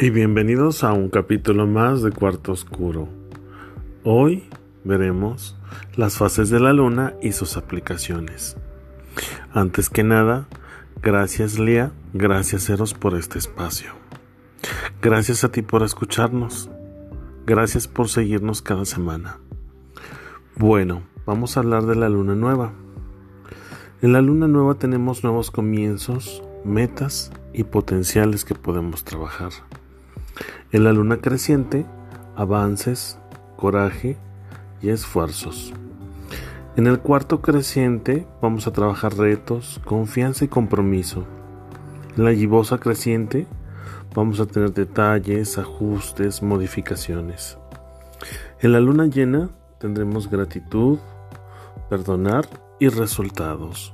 y bienvenidos a un capítulo más de Cuarto Oscuro. Hoy veremos las fases de la luna y sus aplicaciones. Antes que nada, gracias Lía, gracias Eros por este espacio. Gracias a ti por escucharnos. Gracias por seguirnos cada semana. Bueno, vamos a hablar de la luna nueva. En la luna nueva tenemos nuevos comienzos, metas y potenciales que podemos trabajar. En la luna creciente, avances, coraje y esfuerzos. En el cuarto creciente vamos a trabajar retos, confianza y compromiso. En la gibosa creciente vamos a tener detalles, ajustes, modificaciones. En la luna llena tendremos gratitud, perdonar y resultados.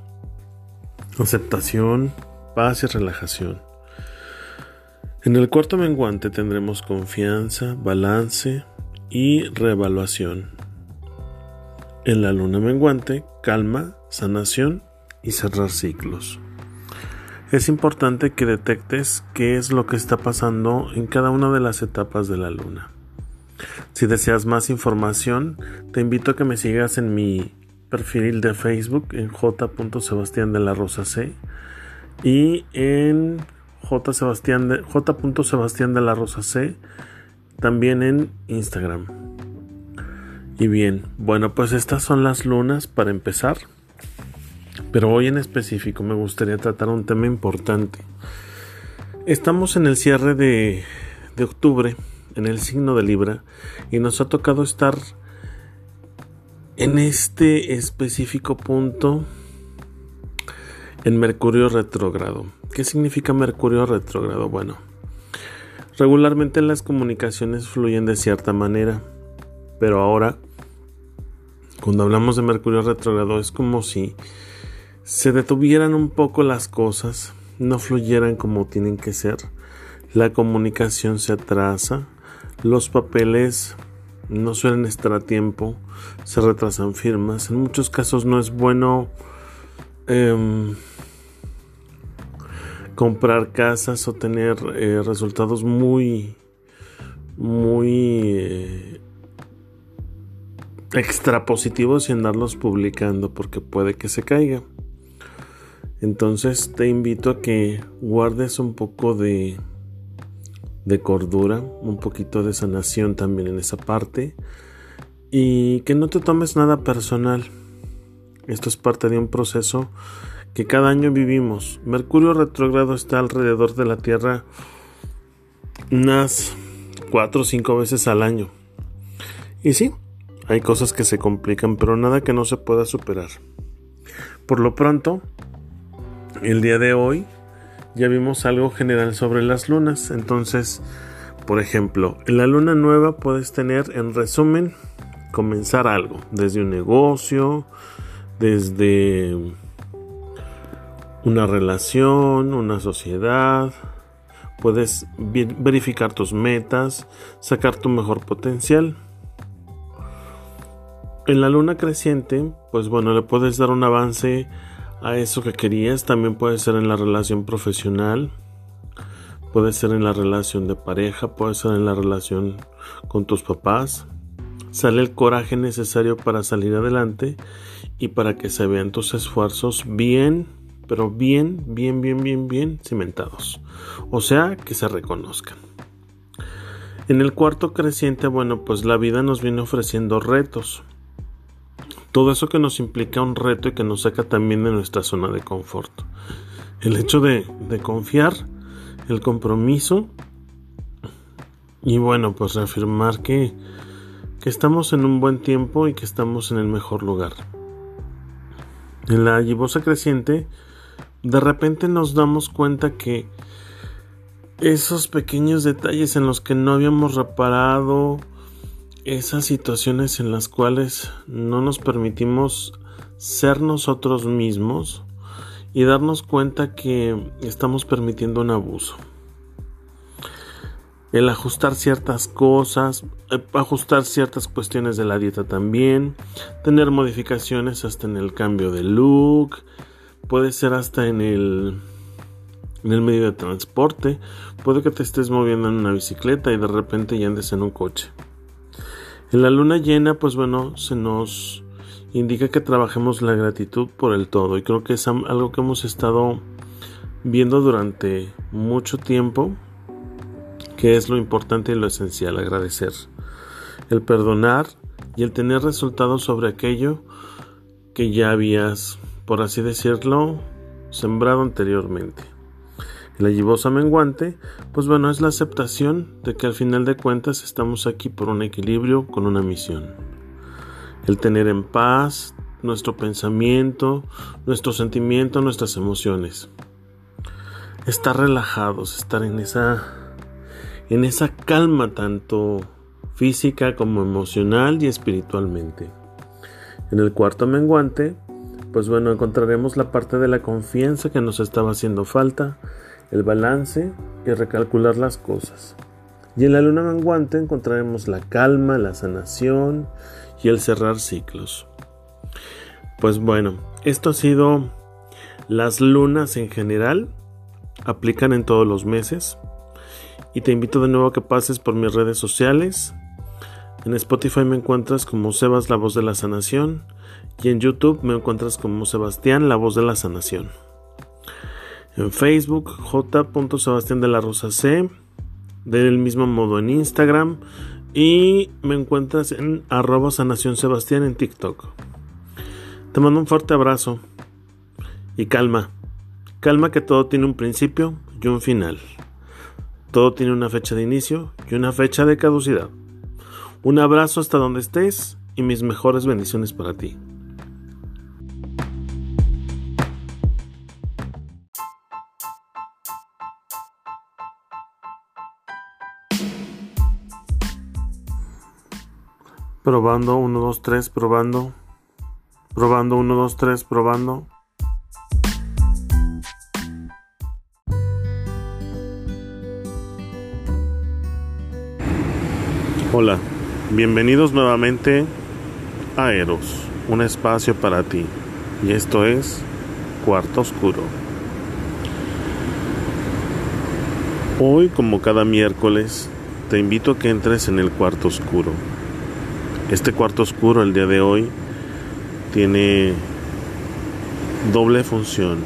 Aceptación, paz y relajación. En el cuarto menguante tendremos confianza, balance y reevaluación. En la luna menguante, calma, sanación y cerrar ciclos. Es importante que detectes qué es lo que está pasando en cada una de las etapas de la luna. Si deseas más información, te invito a que me sigas en mi perfil de Facebook en j.sebastián de la Rosa C y en J. Sebastián de. Sebastián de la Rosa C, también en Instagram. Y bien, bueno, pues estas son las lunas para empezar. Pero hoy en específico me gustaría tratar un tema importante. Estamos en el cierre de, de octubre, en el signo de Libra, y nos ha tocado estar en este específico punto en Mercurio retrógrado. ¿Qué significa Mercurio retrógrado? Bueno, regularmente las comunicaciones fluyen de cierta manera, pero ahora, cuando hablamos de Mercurio retrógrado, es como si se detuvieran un poco las cosas, no fluyeran como tienen que ser, la comunicación se atrasa, los papeles no suelen estar a tiempo, se retrasan firmas, en muchos casos no es bueno em, comprar casas o tener eh, resultados muy muy eh, extra positivos y andarlos publicando porque puede que se caiga. Entonces te invito a que guardes un poco de de cordura un poquito de sanación también en esa parte y que no te tomes nada personal. Esto es parte de un proceso que cada año vivimos. Mercurio retrógrado está alrededor de la Tierra unas cuatro o cinco veces al año. Y sí, hay cosas que se complican, pero nada que no se pueda superar. Por lo pronto, el día de hoy ya vimos algo general sobre las lunas. Entonces, por ejemplo, en la luna nueva puedes tener, en resumen, comenzar algo, desde un negocio, desde una relación, una sociedad. Puedes verificar tus metas, sacar tu mejor potencial. En la luna creciente, pues bueno, le puedes dar un avance a eso que querías. También puede ser en la relación profesional, puede ser en la relación de pareja, puede ser en la relación con tus papás. Sale el coraje necesario para salir adelante y para que se vean tus esfuerzos bien pero bien, bien, bien, bien, bien cimentados. O sea, que se reconozcan. En el cuarto creciente, bueno, pues la vida nos viene ofreciendo retos. Todo eso que nos implica un reto y que nos saca también de nuestra zona de confort. El hecho de, confiar, el compromiso y bueno, pues reafirmar que, que estamos en un buen tiempo y que estamos en el mejor lugar. En la gibosa creciente, de repente nos damos cuenta que esos pequeños detalles en los que no habíamos reparado, esas situaciones en las cuales no nos permitimos ser nosotros mismos y darnos cuenta que estamos permitiendo un abuso. El ajustar ciertas cosas, eh, ajustar ciertas cuestiones de la dieta también, tener modificaciones hasta en el cambio de look, puede ser hasta en el en el medio de transporte, puede que te estés moviendo en una bicicleta y de repente ya andes en un coche. En la luna llena, pues bueno, se nos indica que trabajemos la gratitud por el todo. Y creo que es algo que hemos estado viendo durante mucho tiempo, que es lo importante y lo esencial, agradecer, el perdonar y el tener resultados sobre aquello que ya habías, por así decirlo, sembrado anteriormente. La gibosa menguante, pues bueno, es la aceptación de que al final de cuentas estamos aquí por un equilibrio con una misión. El tener en paz nuestro pensamiento, nuestro sentimiento, nuestras emociones. Estar relajados, estar en esa en esa calma tanto física como emocional y espiritualmente. En el cuarto menguante, pues bueno, encontraremos la parte de la confianza que nos estaba haciendo falta el balance y recalcular las cosas. Y en la luna menguante encontraremos la calma, la sanación y el cerrar ciclos. Pues bueno, esto ha sido las lunas en general, aplican en todos los meses. Y te invito de nuevo a que pases por mis redes sociales. En Spotify me encuentras como Sebas, la voz de la sanación. Y en YouTube me encuentras como Sebastián, la voz de la sanación. En Facebook, J. De la Rosa C. Del mismo modo en Instagram. Y me encuentras en arroba sanación en TikTok. Te mando un fuerte abrazo. Y calma. Calma que todo tiene un principio y un final. Todo tiene una fecha de inicio y una fecha de caducidad. Un abrazo hasta donde estés y mis mejores bendiciones para ti. Probando, 1, 2, 3, probando. Probando, 1, 2, 3, probando. Hola, bienvenidos nuevamente a Eros, un espacio para ti. Y esto es Cuarto Oscuro. Hoy, como cada miércoles, te invito a que entres en el cuarto oscuro este cuarto oscuro el día de hoy tiene doble función.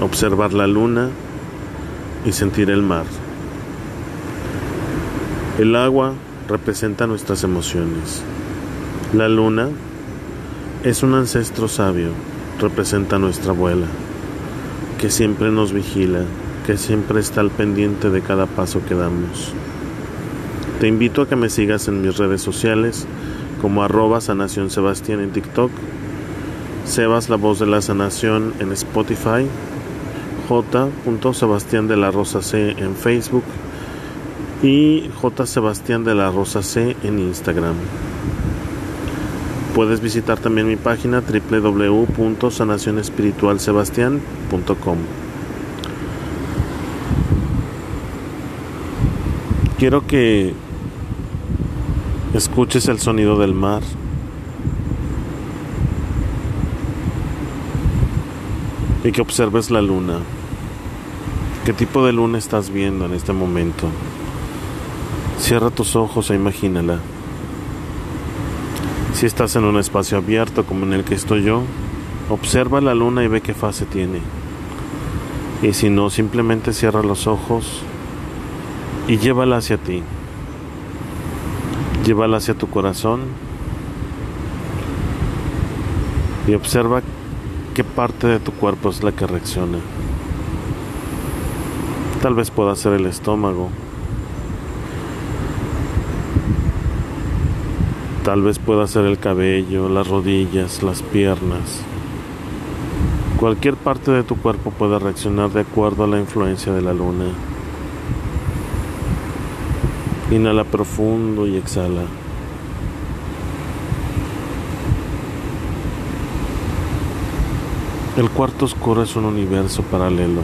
Observar la luna y sentir el mar. El agua representa nuestras emociones. La luna es un ancestro sabio, representa nuestra abuela, que siempre nos vigila, que siempre está al pendiente de cada paso que damos. Te invito a que me sigas en mis redes sociales como arroba sanación en TikTok, Sebas la voz de la sanación en Spotify, J. Sebastián de la en Facebook y J. Sebastián de la Rosa C en Instagram. Puedes visitar también mi página www.sanacionespiritualsebastián.com. Quiero que escuches el sonido del mar. Y que observes la luna. ¿Qué tipo de luna estás viendo en este momento? Cierra tus ojos e imagínala. Si estás en un espacio abierto como en el que estoy yo, observa la luna y ve qué fase tiene. Y si no, simplemente cierra los ojos y llévala hacia ti. Llévala hacia tu corazón y observa qué parte de tu cuerpo es la que reacciona. Tal vez pueda ser el estómago. Tal vez pueda ser el cabello, las rodillas, las piernas. Cualquier parte de tu cuerpo puede reaccionar de acuerdo a la influencia de la luna. Inhala profundo y exhala. El cuarto oscuro es un universo paralelo.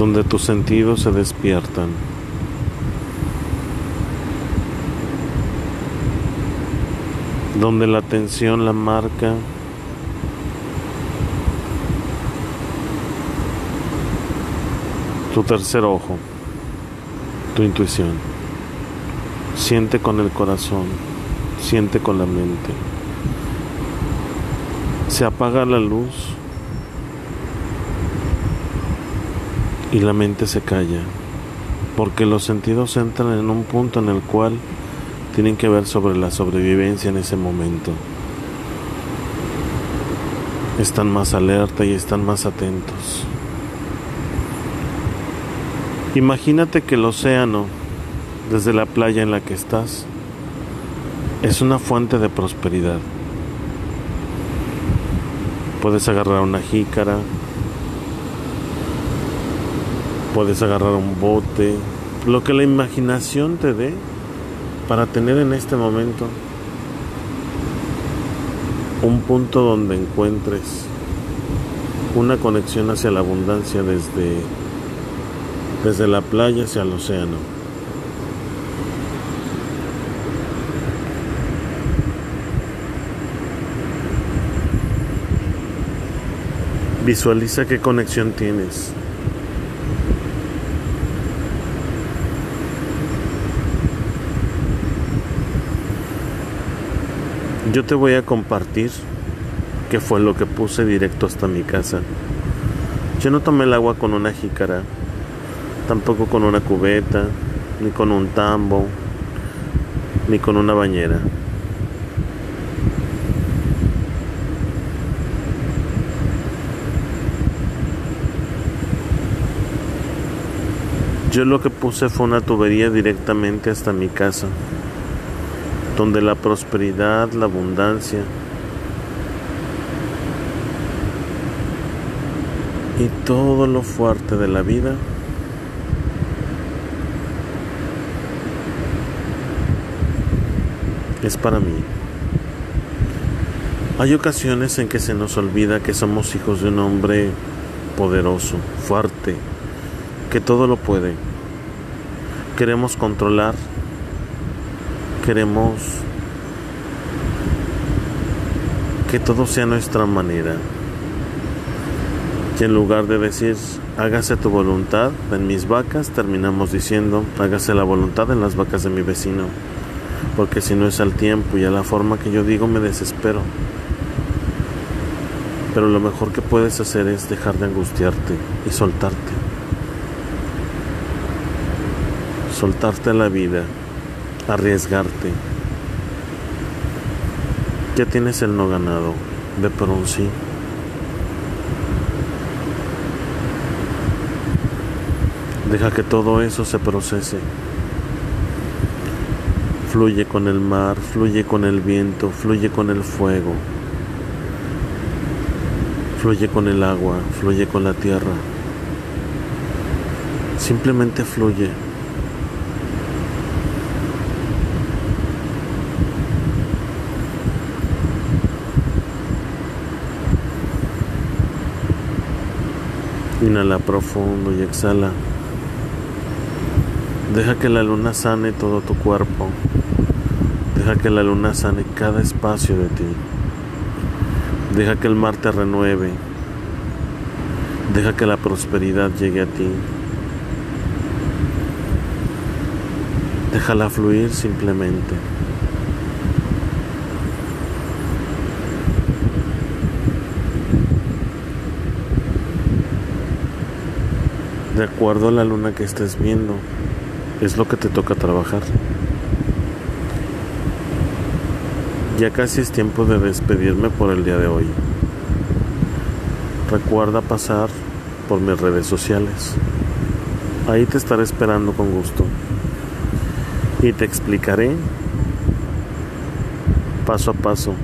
donde tus sentidos se despiertan. donde la atención la marca tu tercer ojo, tu intuición. Siente con el corazón, siente con la mente. Se apaga la luz y la mente se calla, porque los sentidos entran en un punto en el cual tienen que ver sobre la sobrevivencia en ese momento. Están más alerta y están más atentos. Imagínate que el océano, desde la playa en la que estás, es una fuente de prosperidad. Puedes agarrar una jícara, puedes agarrar un bote, lo que la imaginación te dé para tener en este momento un punto donde encuentres una conexión hacia la abundancia desde, desde la playa hacia el océano. Visualiza qué conexión tienes. Yo te voy a compartir qué fue lo que puse directo hasta mi casa. Yo no tomé el agua con una jícara, tampoco con una cubeta, ni con un tambo, ni con una bañera. Yo lo que puse fue una tubería directamente hasta mi casa donde la prosperidad, la abundancia y todo lo fuerte de la vida es para mí. Hay ocasiones en que se nos olvida que somos hijos de un hombre poderoso, fuerte, que todo lo puede. Queremos controlar queremos que todo sea nuestra manera. Y en lugar de decir, hágase tu voluntad en mis vacas, terminamos diciendo, hágase la voluntad en las vacas de mi vecino. Porque si no es al tiempo y a la forma que yo digo, me desespero. Pero lo mejor que puedes hacer es dejar de angustiarte y soltarte. Soltarte a la vida arriesgarte. Ya tienes el no ganado, de por un sí. Deja que todo eso se procese. Fluye con el mar, fluye con el viento, fluye con el fuego. Fluye con el agua, fluye con la tierra. Simplemente fluye. Inhala profundo y exhala. Deja que la luna sane todo tu cuerpo. Deja que la luna sane cada espacio de ti. Deja que el mar te renueve. Deja que la prosperidad llegue a ti. Déjala fluir simplemente. De acuerdo a la luna que estés viendo, es lo que te toca trabajar. Ya casi es tiempo de despedirme por el día de hoy. Recuerda pasar por mis redes sociales. Ahí te estaré esperando con gusto. Y te explicaré paso a paso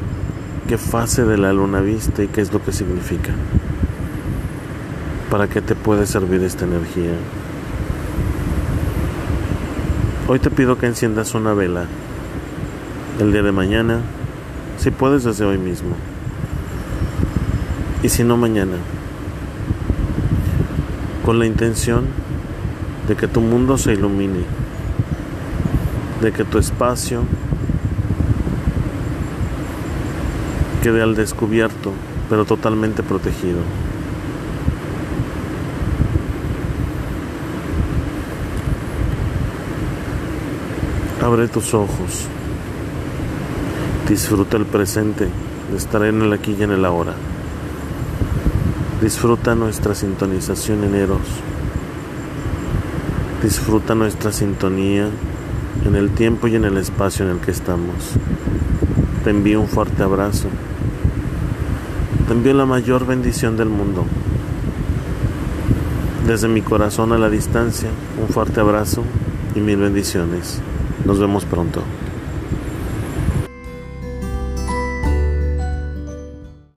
qué fase de la luna viste y qué es lo que significa. ¿Para qué te puede servir esta energía? Hoy te pido que enciendas una vela. El día de mañana, si puedes desde hoy mismo. Y si no mañana. Con la intención de que tu mundo se ilumine. De que tu espacio quede al descubierto, pero totalmente protegido. Abre tus ojos. Disfruta el presente de estar en el aquí y en el ahora. Disfruta nuestra sintonización en Eros. Disfruta nuestra sintonía en el tiempo y en el espacio en el que estamos. Te envío un fuerte abrazo. Te envío la mayor bendición del mundo. Desde mi corazón a la distancia, un fuerte abrazo y mil bendiciones. Nos vemos pronto.